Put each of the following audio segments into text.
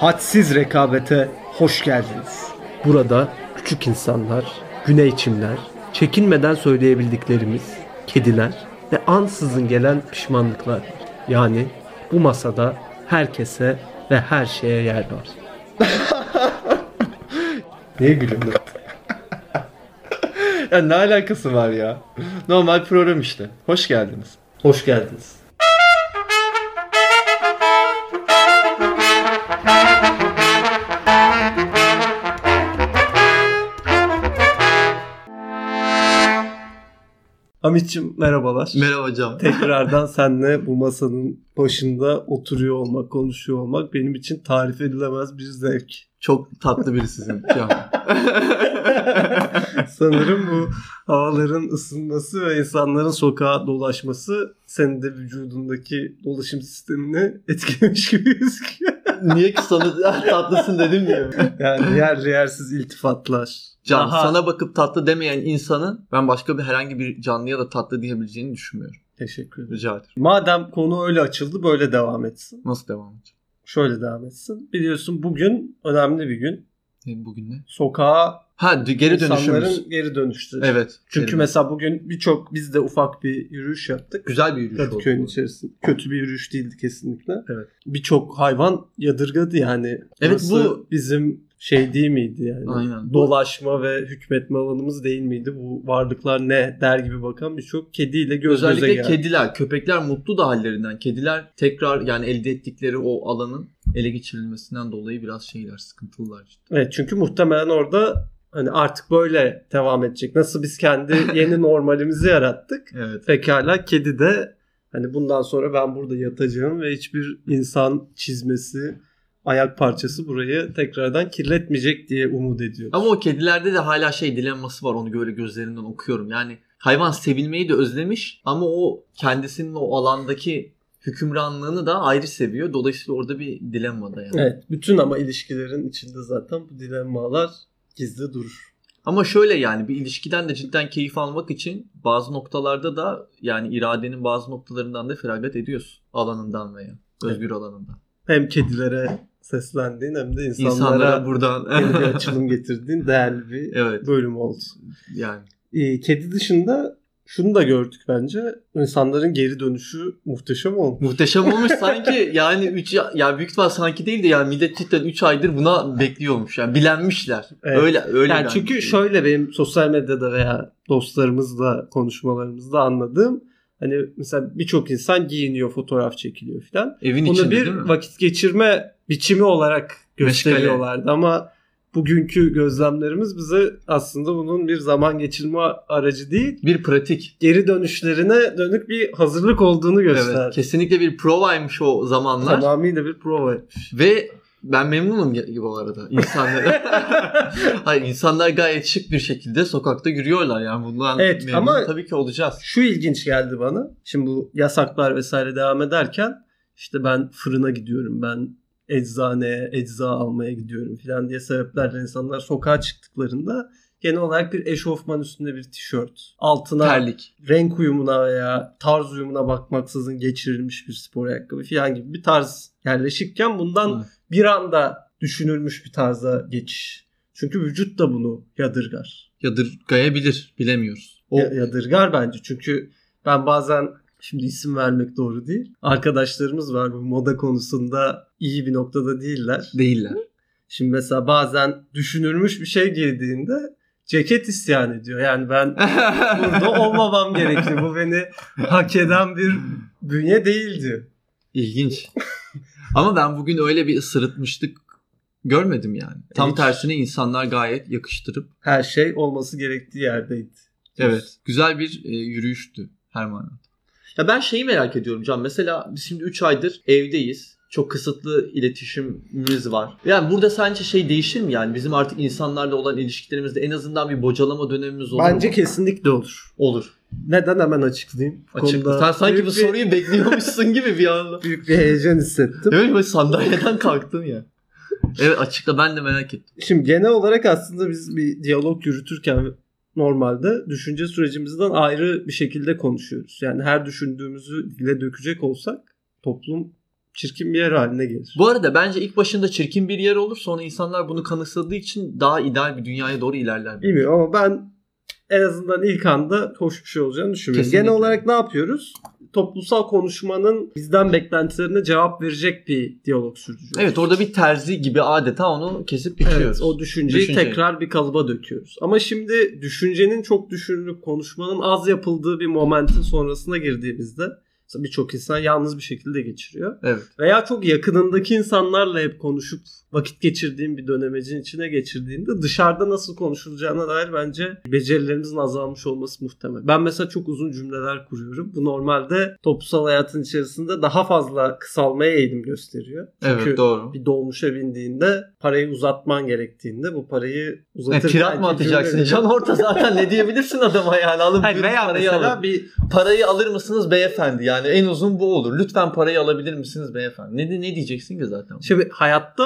hadsiz rekabete hoş geldiniz. Burada küçük insanlar, güney çimler, çekinmeden söyleyebildiklerimiz, kediler ve ansızın gelen pişmanlıklar. Yani bu masada herkese ve her şeye yer var. Niye gülüyorsun? Ya ne alakası var ya? Normal program işte. Hoş geldiniz. Hoş geldiniz. Hamit'ciğim merhabalar. Merhaba hocam. Tekrardan seninle bu masanın başında oturuyor olmak, konuşuyor olmak benim için tarif edilemez bir zevk. Çok tatlı birisizin hocam. Sanırım bu havaların ısınması ve insanların sokağa dolaşması senin de vücudundaki dolaşım sistemini etkilemiş gibi gözüküyor. Niye ki sana tatlısın dedim diye. Yani yer yersiz iltifatlar. Can Daha- sana bakıp tatlı demeyen insanın ben başka bir herhangi bir canlıya da tatlı diyebileceğini düşünmüyorum. Teşekkür ederim. Rica ederim. Madem konu öyle açıldı böyle devam etsin. Nasıl devam edeceğim? Şöyle devam etsin. Biliyorsun bugün önemli bir gün. E, Bugün ne? Sokağa Ha geri dönüşümüz. geri dönüştürü. Evet. Çünkü geri mesela bugün birçok biz de ufak bir yürüyüş yaptık. Güzel bir yürüyüş oldu. Kadıköy'ün içerisinde. Kötü bir yürüyüş değildi kesinlikle. Evet. Birçok hayvan yadırgadı yani. Evet, bu- bizim şey değil miydi yani? Aynen. Dolaşma ve hükmetme alanımız değil miydi? Bu varlıklar ne der gibi bakan birçok kediyle göz göze Özellikle geldi. kediler, köpekler mutlu da hallerinden. Kediler tekrar yani elde ettikleri o alanın ele geçirilmesinden dolayı biraz şeyler sıkıntılılar işte. Evet çünkü muhtemelen orada hani artık böyle devam edecek. Nasıl biz kendi yeni normalimizi yarattık. Evet. Pekala kedi de hani bundan sonra ben burada yatacağım ve hiçbir insan çizmesi, ayak parçası burayı tekrardan kirletmeyecek diye umut ediyoruz. Ama o kedilerde de hala şey dilemması var. Onu böyle gözlerinden okuyorum. Yani hayvan sevilmeyi de özlemiş ama o kendisinin o alandaki hükümranlığını da ayrı seviyor. Dolayısıyla orada bir dilemma da yani. Evet, bütün ama ilişkilerin içinde zaten bu dilemmalar gizli durur. Ama şöyle yani bir ilişkiden de cidden keyif almak için bazı noktalarda da yani iradenin bazı noktalarından da feragat ediyorsun. Alanından veya özgür alanından. Hem kedilere seslendiğin hem de insanlara, İnsanlara buradan yeni bir açılım getirdiğin değerli bir evet bölüm oldu. yani Ee, kedi dışında şunu da gördük bence. İnsanların geri dönüşü muhteşem olmuş. muhteşem olmuş sanki yani 3 ya büyük ihtimal sanki değil de yani millet cidden 3 aydır buna bekliyormuş yani bilenmişler. Evet. Öyle öyle Yani çünkü şöyle benim sosyal medyada veya dostlarımızla konuşmalarımızda anladığım hani mesela birçok insan giyiniyor, fotoğraf çekiliyor falan. evin Bunu içinde bir değil vakit geçirme biçimi olarak gösteriyorlardı ama bugünkü gözlemlerimiz bize aslında bunun bir zaman geçirme aracı değil, Bir pratik. geri dönüşlerine dönük bir hazırlık olduğunu gösterdi. Evet, kesinlikle bir provaymış o zamanlar. Tamamıyla bir prova. Ve ben memnunum ya- bu arada insanlara. Hayır insanlar gayet şık bir şekilde sokakta yürüyorlar yani bundan Evet, memnun ama- tabii ki olacağız. Şu ilginç geldi bana. Şimdi bu yasaklar vesaire devam ederken işte ben fırına gidiyorum, ben eczaneye, ecza almaya gidiyorum falan diye sebeplerle insanlar sokağa çıktıklarında genel olarak bir eşofman üstünde bir tişört, altına Terlik. renk uyumuna veya tarz uyumuna bakmaksızın geçirilmiş bir spor ayakkabı falan gibi bir tarz yerleşikken bundan Hı. bir anda düşünülmüş bir tarza geçiş. Çünkü vücut da bunu yadırgar. Yadırgayabilir bilemiyoruz. O Ya- yadırgar bence. Çünkü ben bazen şimdi isim vermek doğru değil. Arkadaşlarımız var bu moda konusunda iyi bir noktada değiller. değiller. Şimdi mesela bazen düşünülmüş bir şey girdiğinde ceket isyan ediyor. Yani ben burada olmamam gerekli. Bu beni hak eden bir bünye değil diyor. İlginç. Ama ben bugün öyle bir ısırıtmışlık görmedim yani. Tam Hiç. tersine insanlar gayet yakıştırıp Her şey olması gerektiği yerdeydi. Evet. Güzel bir e, yürüyüştü her manada. Ya ben şeyi merak ediyorum Can. Mesela biz şimdi 3 aydır evdeyiz. Çok kısıtlı iletişimimiz var. Yani burada sence şey değişir mi? Yani bizim artık insanlarla olan ilişkilerimizde en azından bir bocalama dönemimiz olur Bence mu? kesinlikle olur. Olur. Neden hemen açıklayayım. Bu Açık. konuda Sen sanki bu bir- soruyu bekliyormuşsun gibi bir anda. büyük bir heyecan hissettim. Evet böyle sandalyeden kalktın ya. Evet açıkla ben de merak ettim. Şimdi genel olarak aslında biz bir diyalog yürütürken normalde düşünce sürecimizden ayrı bir şekilde konuşuyoruz. Yani her düşündüğümüzü dile dökecek olsak toplum çirkin bir yer haline gelir. Bu arada bence ilk başında çirkin bir yer olur sonra insanlar bunu kanıksadığı için daha ideal bir dünyaya doğru ilerler. Bilmiyorum ama ben en azından ilk anda hoş bir şey olacağını düşünmüyorum. Kesinlikle. Genel olarak ne yapıyoruz? Toplumsal konuşmanın bizden beklentilerine cevap verecek bir diyalog sürdürüyoruz. Evet orada bir terzi gibi adeta onu kesip biçiyoruz. Evet, o düşünceyi Düşünceyi. tekrar bir kalıba döküyoruz. Ama şimdi düşüncenin çok düşünülüp konuşmanın az yapıldığı bir momentin sonrasına girdiğimizde birçok insan yalnız bir şekilde geçiriyor. Evet. Veya çok yakınındaki insanlarla hep konuşup vakit geçirdiğin bir dönemecin içine geçirdiğinde dışarıda nasıl konuşulacağına dair bence becerilerimizin azalmış olması muhtemel. Ben mesela çok uzun cümleler kuruyorum. Bu normalde toplumsal hayatın içerisinde daha fazla kısalmaya eğilim gösteriyor. Çünkü Evet doğru. bir dolmuşa bindiğinde parayı uzatman gerektiğinde bu parayı E, uzatırken... kirat mı atacaksın? Can orta zaten ne diyebilirsin adama yani alıp Hayır, veya parayı mesela alın. bir Parayı alır mısınız beyefendi? Yani en uzun bu olur. Lütfen parayı alabilir misiniz beyefendi? Ne, ne diyeceksin ki zaten? Şimdi hayatta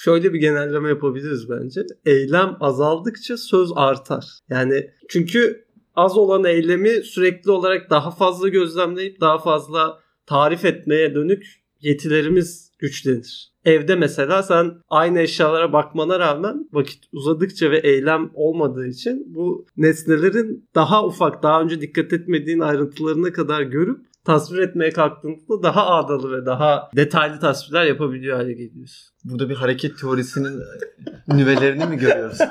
şöyle bir genelleme yapabiliriz bence. Eylem azaldıkça söz artar. Yani çünkü az olan eylemi sürekli olarak daha fazla gözlemleyip daha fazla tarif etmeye dönük yetilerimiz güçlenir. Evde mesela sen aynı eşyalara bakmana rağmen vakit uzadıkça ve eylem olmadığı için bu nesnelerin daha ufak, daha önce dikkat etmediğin ayrıntılarına kadar görüp tasvir etmeye kalktığında daha ağdalı ve daha detaylı tasvirler yapabiliyor hale geliyorsun. Burada bir hareket teorisinin nüvelerini mi görüyoruz?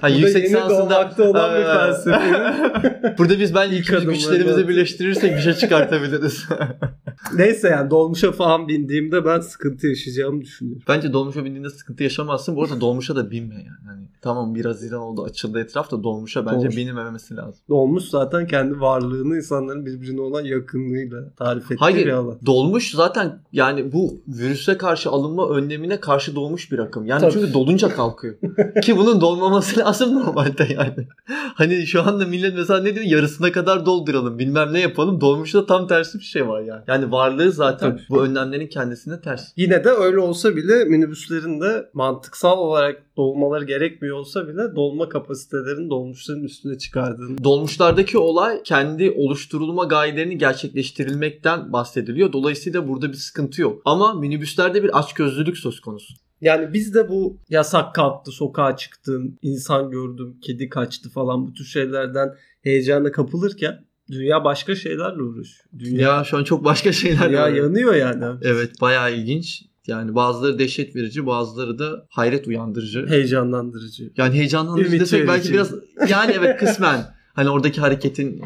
Ha, yüksek doğmakta olan bir felsefenin. Burada biz bence İlk güçlerimizi birleştirirsek bir şey çıkartabiliriz. Neyse yani dolmuşa falan bindiğimde ben sıkıntı yaşayacağımı düşünüyorum. Bence dolmuşa bindiğinde sıkıntı yaşamazsın. Bu arada dolmuşa da binme yani. Hani tamam biraz Haziran oldu açıldı etraf da dolmuşa bence Dolmuş. binilmemesi lazım. Dolmuş zaten kendi varlığını insanların birbirine olan yakınlığıyla tarif ettiği Hayır bir alan. dolmuş zaten yani bu virüse karşı alınma önlemine karşı dolmuş bir akım. Yani Tabii. çünkü dolunca kalkıyor. Ki bunun dolmaması lazım normalde yani. Hani şu anda millet mesela ne diyor yarısına kadar dolduralım bilmem ne yapalım. Dolmuşta tam tersi bir şey var yani. Yani varlığı zaten Tabii. bu önlemlerin kendisine ters. Yine de öyle olsa bile minibüslerin de mantıksal olarak dolmaları gerekmiyor olsa bile dolma kapasitelerini dolmuşların üstüne çıkardığını. Dolmuşlardaki olay kendi oluşturulma gayelerini gerçekleştirilmekten bahsediliyor. Dolayısıyla burada bir sıkıntı yok. Ama minibüslerde bir açgözlülük söz konusu. Yani biz de bu yasak kalktı, sokağa çıktın, insan gördüm, kedi kaçtı falan bu tür şeylerden heyecana kapılırken dünya başka şeylerle uğraşıyor. Dünya, Ya şu an çok başka şeyler dünya yanıyor yani. Evet bayağı ilginç. Yani bazıları dehşet verici bazıları da hayret uyandırıcı. Heyecanlandırıcı. Yani heyecanlandırıcı Ümit desek belki biraz yani evet kısmen hani oradaki hareketin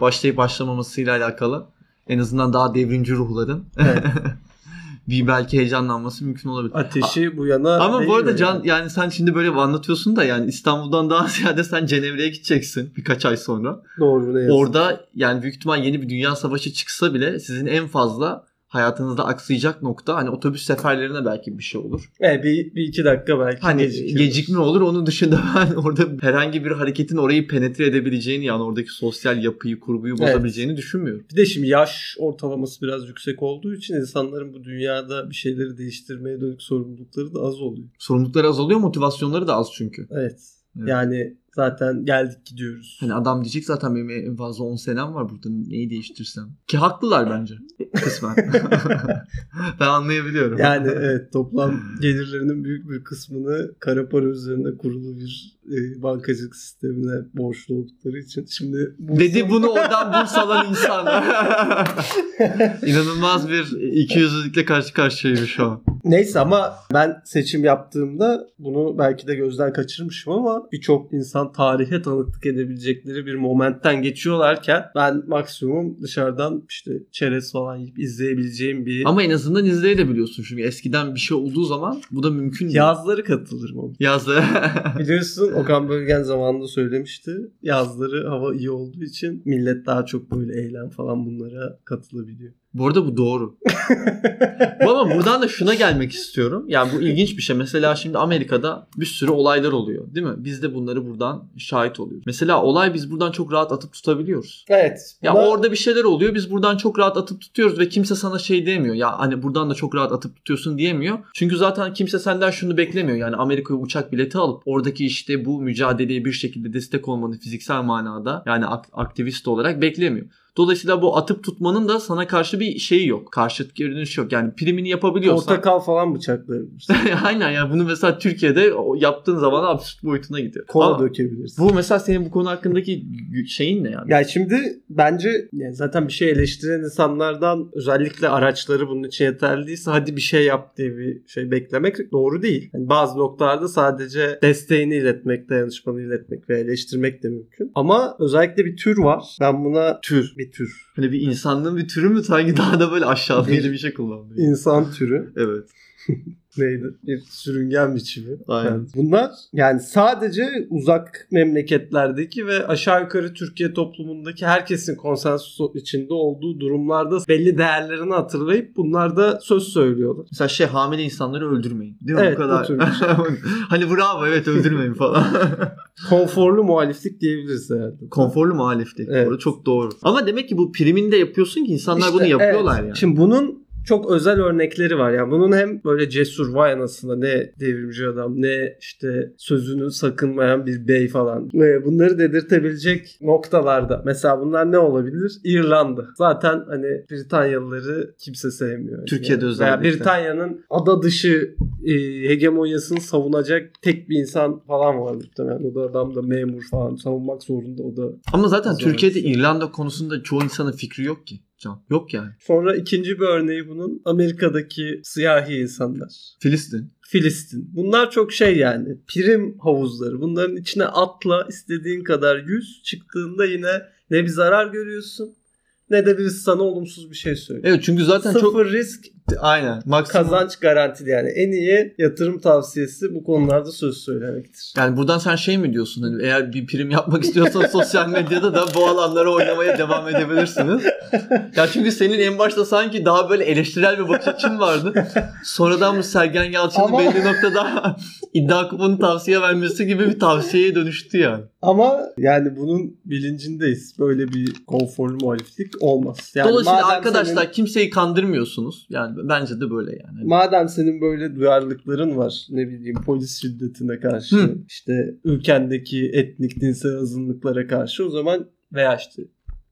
başlayıp başlamamasıyla alakalı en azından daha devrimci ruhların Evet. bir belki heyecanlanması mümkün olabilir. Ateşi bu yana Ama bu arada Can yani. yani sen şimdi böyle anlatıyorsun da yani İstanbul'dan daha ziyade sen Cenevre'ye gideceksin birkaç ay sonra. Doğru ne yazık. Orada yani büyük ihtimal yeni bir dünya savaşı çıksa bile sizin en fazla hayatınızda aksayacak nokta hani otobüs seferlerine belki bir şey olur. Evet, bir, bir iki dakika belki Hani gecikir. gecikme olur. Onun dışında ben orada herhangi bir hareketin orayı penetre edebileceğini yani oradaki sosyal yapıyı, kurguyu Evet. bozabileceğini düşünmüyorum. Bir de şimdi yaş ortalaması biraz yüksek olduğu için insanların bu dünyada bir şeyleri değiştirmeye dönük sorumlulukları da az oluyor. Sorumlulukları azalıyor, motivasyonları da az çünkü. Evet. Evet. Yani zaten geldik gidiyoruz. Hani adam diyecek zaten benim en fazla 10 senem var burada neyi değiştirsem. Ki haklılar bence kısmen. ben anlayabiliyorum. Yani evet toplam gelirlerinin büyük bir kısmını kara para üzerine kurulu bir e, bankacılık sistemine borçlu oldukları için şimdi bu Dedi bunu oradan burs alan insan. İnanılmaz bir ikiyüzlülükle karşı karşıyayım şu an. Neyse ama ben seçim yaptığımda bunu belki de gözden kaçırmışım ama birçok insan tarihe tanıklık edebilecekleri bir momentten geçiyorlarken ben maksimum dışarıdan işte çerez falan yiyip izleyebileceğim bir Ama en azından izleyebiliyorsun çünkü eskiden bir şey olduğu zaman bu da mümkün değil. yazları katılırım ama. Yazdı. Biliyorsun Okan Bölgen zamanında söylemişti. Yazları hava iyi olduğu için millet daha çok böyle eylem falan bunlara katılabiliyor. Bu arada bu doğru. Bu Ama buradan da şuna gelmek istiyorum. Yani bu ilginç bir şey. Mesela şimdi Amerika'da bir sürü olaylar oluyor değil mi? Biz de bunları buradan şahit oluyoruz. Mesela olay biz buradan çok rahat atıp tutabiliyoruz. Evet. Ya buna- orada bir şeyler oluyor. Biz buradan çok rahat atıp tutuyoruz ve kimse sana şey demiyor. Ya hani buradan da çok rahat atıp tutuyorsun diyemiyor. Çünkü zaten kimse senden şunu beklemiyor. Yani Amerika'ya uçak bileti alıp oradaki işte bu mücadeleye bir şekilde destek olmanı fiziksel manada yani ak- aktivist olarak beklemiyor. Dolayısıyla bu atıp tutmanın da sana karşı bir şeyi yok. Karşıt geri dönüş yok. Yani primini yapabiliyorsan. Portakal falan bıçaklayabilirsin. Aynen yani bunu mesela Türkiye'de yaptığın zaman absürt boyutuna gidiyor. Kola Ama dökebilirsin. Bu mesela senin bu konu hakkındaki şeyin ne yani? Ya şimdi bence yani zaten bir şey eleştiren insanlardan özellikle araçları bunun için yeterli değilse hadi bir şey yap diye bir şey beklemek doğru değil. Yani bazı noktalarda sadece desteğini iletmek, dayanışmanı iletmek ve eleştirmek de mümkün. Ama özellikle bir tür var. Ben buna tür, bir tür. Hani bir insanlığın bir türü mü sanki daha da böyle aşağılayıcı bir şey kullanıyor. İnsan türü. Evet. neydi? Bir sürüngen biçimi. Aynen. Yani bunlar yani sadece uzak memleketlerdeki ve aşağı yukarı Türkiye toplumundaki herkesin konsensus içinde olduğu durumlarda belli değerlerini hatırlayıp bunlarda söz söylüyorlar. Mesela şey hamile insanları öldürmeyin. Değil mi? Evet, bu kadar. Şey. hani bravo evet öldürmeyin falan. Konforlu muhaliflik diyebiliriz herhalde. Konforlu muhaliflik. Evet. Doğru, çok doğru. Ama demek ki bu priminde yapıyorsun ki insanlar işte, bunu yapıyorlar evet. yani. Şimdi bunun çok özel örnekleri var. Yani bunun hem böyle cesur vay anasında ne devrimci adam ne işte sözünü sakınmayan bir bey falan. Bunları dedirtebilecek noktalarda. Mesela bunlar ne olabilir? İrlanda. Zaten hani Britanyalıları kimse sevmiyor. Türkiye'de yani. özellikle. Veya Britanya'nın ada dışı e, hegemonyasını savunacak tek bir insan falan var muhtemelen. O da adam da memur falan savunmak zorunda o da. Ama zaten Türkiye'de İrlanda konusunda çoğu insanın fikri yok ki. Can. Yok yani. Sonra ikinci bir örneği bunun Amerika'daki siyahi insanlar. Filistin. Filistin. Bunlar çok şey yani. Prim havuzları. Bunların içine atla istediğin kadar yüz. Çıktığında yine ne bir zarar görüyorsun ne de birisi sana olumsuz bir şey söylüyor. Evet çünkü zaten Sıfır çok... Risk Aynen. Maksimum. Kazanç garantili yani. En iyi yatırım tavsiyesi bu konularda söz söylemektir. Yani buradan sen şey mi diyorsun? Hani eğer bir prim yapmak istiyorsan sosyal medyada da bu alanlara oynamaya devam edebilirsiniz. ya çünkü senin en başta sanki daha böyle eleştirel bir bakış açın vardı. Sonradan bu Sergen Yalçın'ın Ama... belli noktada iddia kuponu tavsiye vermesi gibi bir tavsiyeye dönüştü yani. Ama yani bunun bilincindeyiz. Böyle bir konforlu muhaliflik olmaz. Yani Dolayısıyla arkadaşlar senin... kimseyi kandırmıyorsunuz. Yani bence de böyle yani. Madem senin böyle duyarlılıkların var ne bileyim polis şiddetine karşı Hı. işte ülkendeki etnik dinsel azınlıklara karşı o zaman veya işte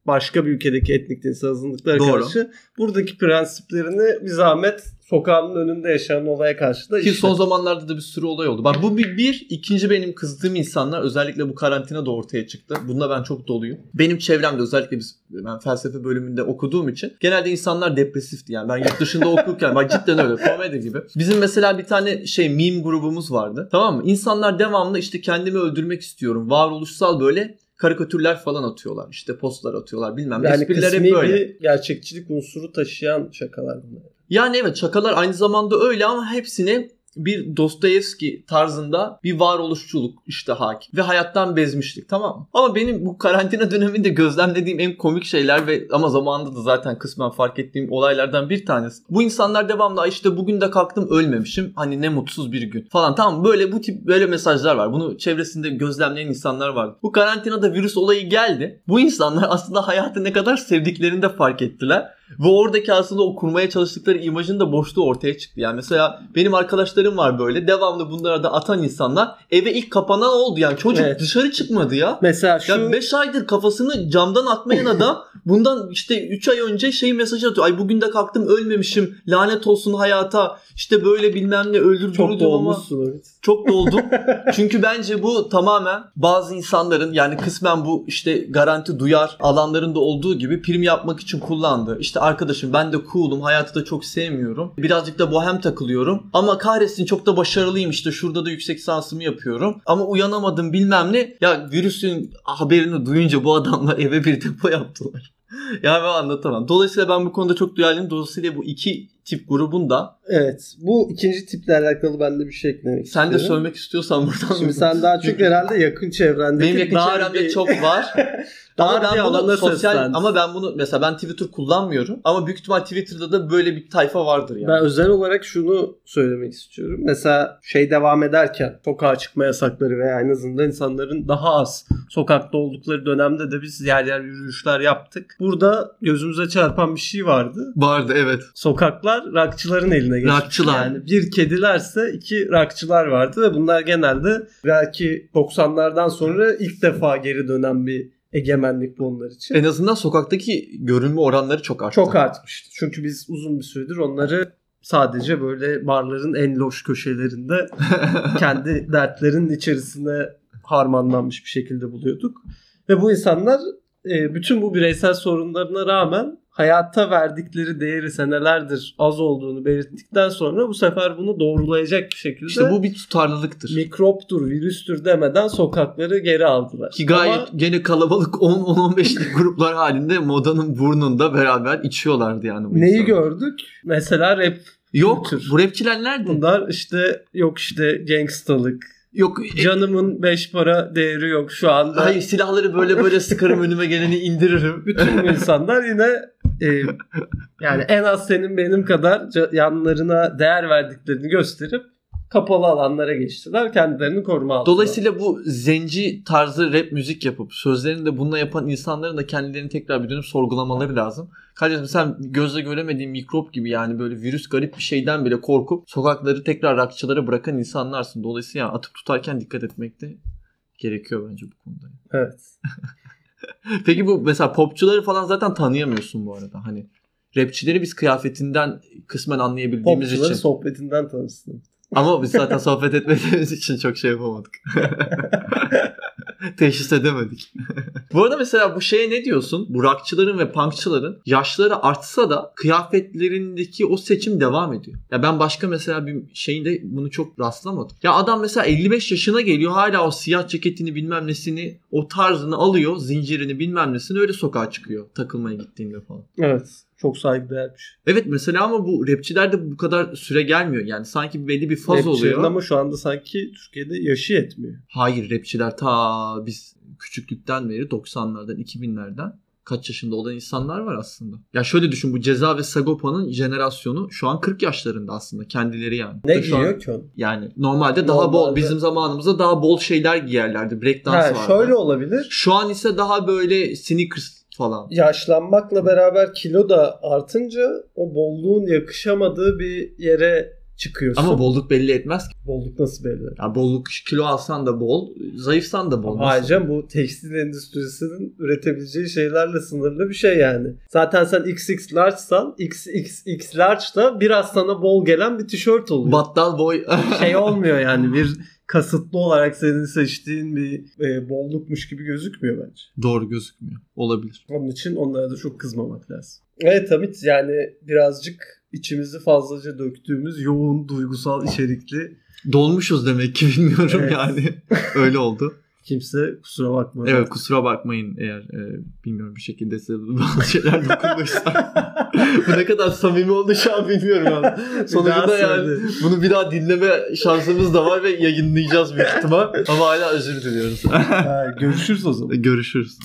başka bir ülkedeki etnik dinsel azınlıklara Doğru. karşı buradaki prensiplerini bir zahmet sokağın önünde yaşanan olaya karşı da Ki işte. son zamanlarda da bir sürü olay oldu. Bak bu bir, bir. ikinci benim kızdığım insanlar özellikle bu karantina da ortaya çıktı. Bunda ben çok doluyum. Benim çevremde özellikle biz ben felsefe bölümünde okuduğum için genelde insanlar depresifti yani. Ben yurt dışında okurken bak cidden öyle komedi gibi. Bizim mesela bir tane şey meme grubumuz vardı. Tamam mı? İnsanlar devamlı işte kendimi öldürmek istiyorum. Varoluşsal böyle karikatürler falan atıyorlar. İşte postlar atıyorlar bilmem. Yani Espriler hep böyle. bir gerçekçilik unsuru taşıyan şakalar bunlar. Yani evet şakalar aynı zamanda öyle ama hepsini bir Dostoyevski tarzında bir varoluşçuluk işte hakim ve hayattan bezmişlik tamam mı? Ama benim bu karantina döneminde gözlemlediğim en komik şeyler ve ama zamanında da zaten kısmen fark ettiğim olaylardan bir tanesi. Bu insanlar devamlı işte bugün de kalktım ölmemişim hani ne mutsuz bir gün falan tamam böyle bu tip böyle mesajlar var. Bunu çevresinde gözlemleyen insanlar var. Bu karantinada virüs olayı geldi. Bu insanlar aslında hayatı ne kadar sevdiklerini de fark ettiler ve oradaki aslında o kurmaya çalıştıkları imajın da boşluğu ortaya çıktı. Yani mesela benim arkadaşlarım var böyle. Devamlı bunlara da atan insanlar. Eve ilk kapanan oldu yani. Çocuk evet. dışarı çıkmadı ya. Mesela şu... Ya 5 aydır kafasını camdan atmayan adam bundan işte 3 ay önce şey mesaj atıyor. Ay bugün de kalktım ölmemişim. Lanet olsun hayata. İşte böyle bilmem ne dolmuşsun ama. Evet. Çok doldum. Çünkü bence bu tamamen bazı insanların yani kısmen bu işte garanti duyar alanlarında olduğu gibi prim yapmak için kullandığı. İşte arkadaşım ben de cool'um hayatı da çok sevmiyorum. Birazcık da bohem takılıyorum. Ama kahretsin çok da başarılıyım işte şurada da yüksek sansımı yapıyorum. Ama uyanamadım bilmem ne. Ya virüsün haberini duyunca bu adamlar eve bir depo yaptılar. ya ben anlatamam. Dolayısıyla ben bu konuda çok duyarlıyım. Dolayısıyla bu iki tip grubun da Evet. Bu ikinci tiple alakalı ben de bir şey eklemek sen istiyorum. De söylemek istiyorsan buradan. Şimdi sen daha çok herhalde yakın çevrendeki Benim yakın çevremde bir... çok var. ama ben bunu sosyal ama ben bunu mesela ben Twitter kullanmıyorum ama büyük ihtimal Twitter'da da böyle bir tayfa vardır yani. Ben özel olarak şunu söylemek istiyorum. Mesela şey devam ederken sokağa çıkma yasakları veya en azından insanların daha az sokakta oldukları dönemde de biz yer yer yürüyüşler yaptık. Burada gözümüze çarpan bir şey vardı. Vardı evet. Sokaklar rakçıların eline geçti. Rakçılar. Yani bir kedilerse iki rakçılar vardı ve bunlar genelde belki 90'lardan sonra ilk defa geri dönen bir egemenlik bu onlar için. En azından sokaktaki görünme oranları çok arttı. Çok artmıştı. Çünkü biz uzun bir süredir onları sadece böyle barların en loş köşelerinde kendi dertlerinin içerisine harmanlanmış bir şekilde buluyorduk. Ve bu insanlar e, bütün bu bireysel sorunlarına rağmen hayata verdikleri değeri senelerdir az olduğunu belirttikten sonra bu sefer bunu doğrulayacak bir şekilde İşte bu bir tutarlılıktır. mikroptur, virüstür demeden sokakları geri aldılar. Ki gayet Ama gene kalabalık 10-15'lik gruplar halinde modanın burnunda beraber içiyorlardı yani bu neyi insanlar. gördük? Mesela rap Yok kültür. bu rapçiler nerede? Bunlar işte yok işte gangstalık. Yok e, Canımın beş para değeri yok şu anda. Hayır silahları böyle böyle sıkarım önüme geleni indiririm. Bütün bu insanlar yine e, yani en az senin benim kadar yanlarına değer verdiklerini gösterip kapalı alanlara geçtiler. Kendilerini koruma aldılar. Dolayısıyla bu zenci tarzı rap müzik yapıp sözlerini de bununla yapan insanların da kendilerini tekrar bir dönüp sorgulamaları lazım. Kardeşim sen gözle göremediğin mikrop gibi yani böyle virüs garip bir şeyden bile korkup sokakları tekrar rakçılara bırakan insanlarsın. Dolayısıyla yani atıp tutarken dikkat etmek de gerekiyor bence bu konuda. Evet. Peki bu mesela popçuları falan zaten tanıyamıyorsun bu arada. Hani rapçileri biz kıyafetinden kısmen anlayabildiğimiz Popçuları için. sohbetinden tanıştım. Ama biz zaten sohbet etmediğimiz için çok şey yapamadık. Teşhis edemedik. bu arada mesela bu şeye ne diyorsun? Bu rockçıların ve punkçıların yaşları artsa da kıyafetlerindeki o seçim devam ediyor. Ya ben başka mesela bir şeyinde bunu çok rastlamadım. Ya adam mesela 55 yaşına geliyor hala o siyah ceketini bilmem nesini o tarzını alıyor zincirini bilmem nesini öyle sokağa çıkıyor takılmaya gittiğinde falan. Evet. Çok saygıdeğer bir şey. Evet mesela ama bu rapçilerde bu kadar süre gelmiyor. Yani sanki belli bir faz Rapçilerin oluyor. ama şu anda sanki Türkiye'de yaşı yetmiyor. Hayır rapçiler ta biz küçüklükten beri 90'lardan 2000'lerden kaç yaşında olan insanlar var aslında. Ya şöyle düşün bu Ceza ve Sagopa'nın jenerasyonu şu an 40 yaşlarında aslında kendileri yani. Ne Şu an- giyiyor ki onu? Yani normalde daha bol Normalde- bizim zamanımızda daha bol şeyler giyerlerdi. Breakdance Ha, vardı. şöyle olabilir. Şu an ise daha böyle sneakers falan. yaşlanmakla beraber kilo da artınca o bolluğun yakışamadığı bir yere çıkıyorsun. Ama bolluk belli etmez ki. bolluk nasıl belli? Ya bolluk kilo alsan da bol, zayıfsan da bol. Ayrıca bu tekstil endüstrisinin üretebileceği şeylerle sınırlı bir şey yani. Zaten sen XX large'san XXX large da biraz sana bol gelen bir tişört oluyor. Battal boy. şey olmuyor yani bir kasıtlı olarak senin seçtiğin bir e, bollukmuş gibi gözükmüyor bence. Doğru gözükmüyor. Olabilir. Onun için onlara da çok kızmamak lazım. Evet Hamit yani birazcık içimizi fazlaca döktüğümüz yoğun duygusal içerikli Dolmuşuz demek ki bilmiyorum Evet. yani. Öyle oldu. Kimse kusura bakmadı. Evet kusura bakmayın eğer e, bilmiyorum bir şekilde size bazı şeyler dokunduysa. Bu ne kadar samimi oldu şu an bilmiyorum daha Sonucunda yani bunu bir daha dinleme şansımız da var ve yayınlayacağız büyük ihtimal. Ama hala özür diliyoruz. Ha, görüşürüz o zaman. Görüşürüz.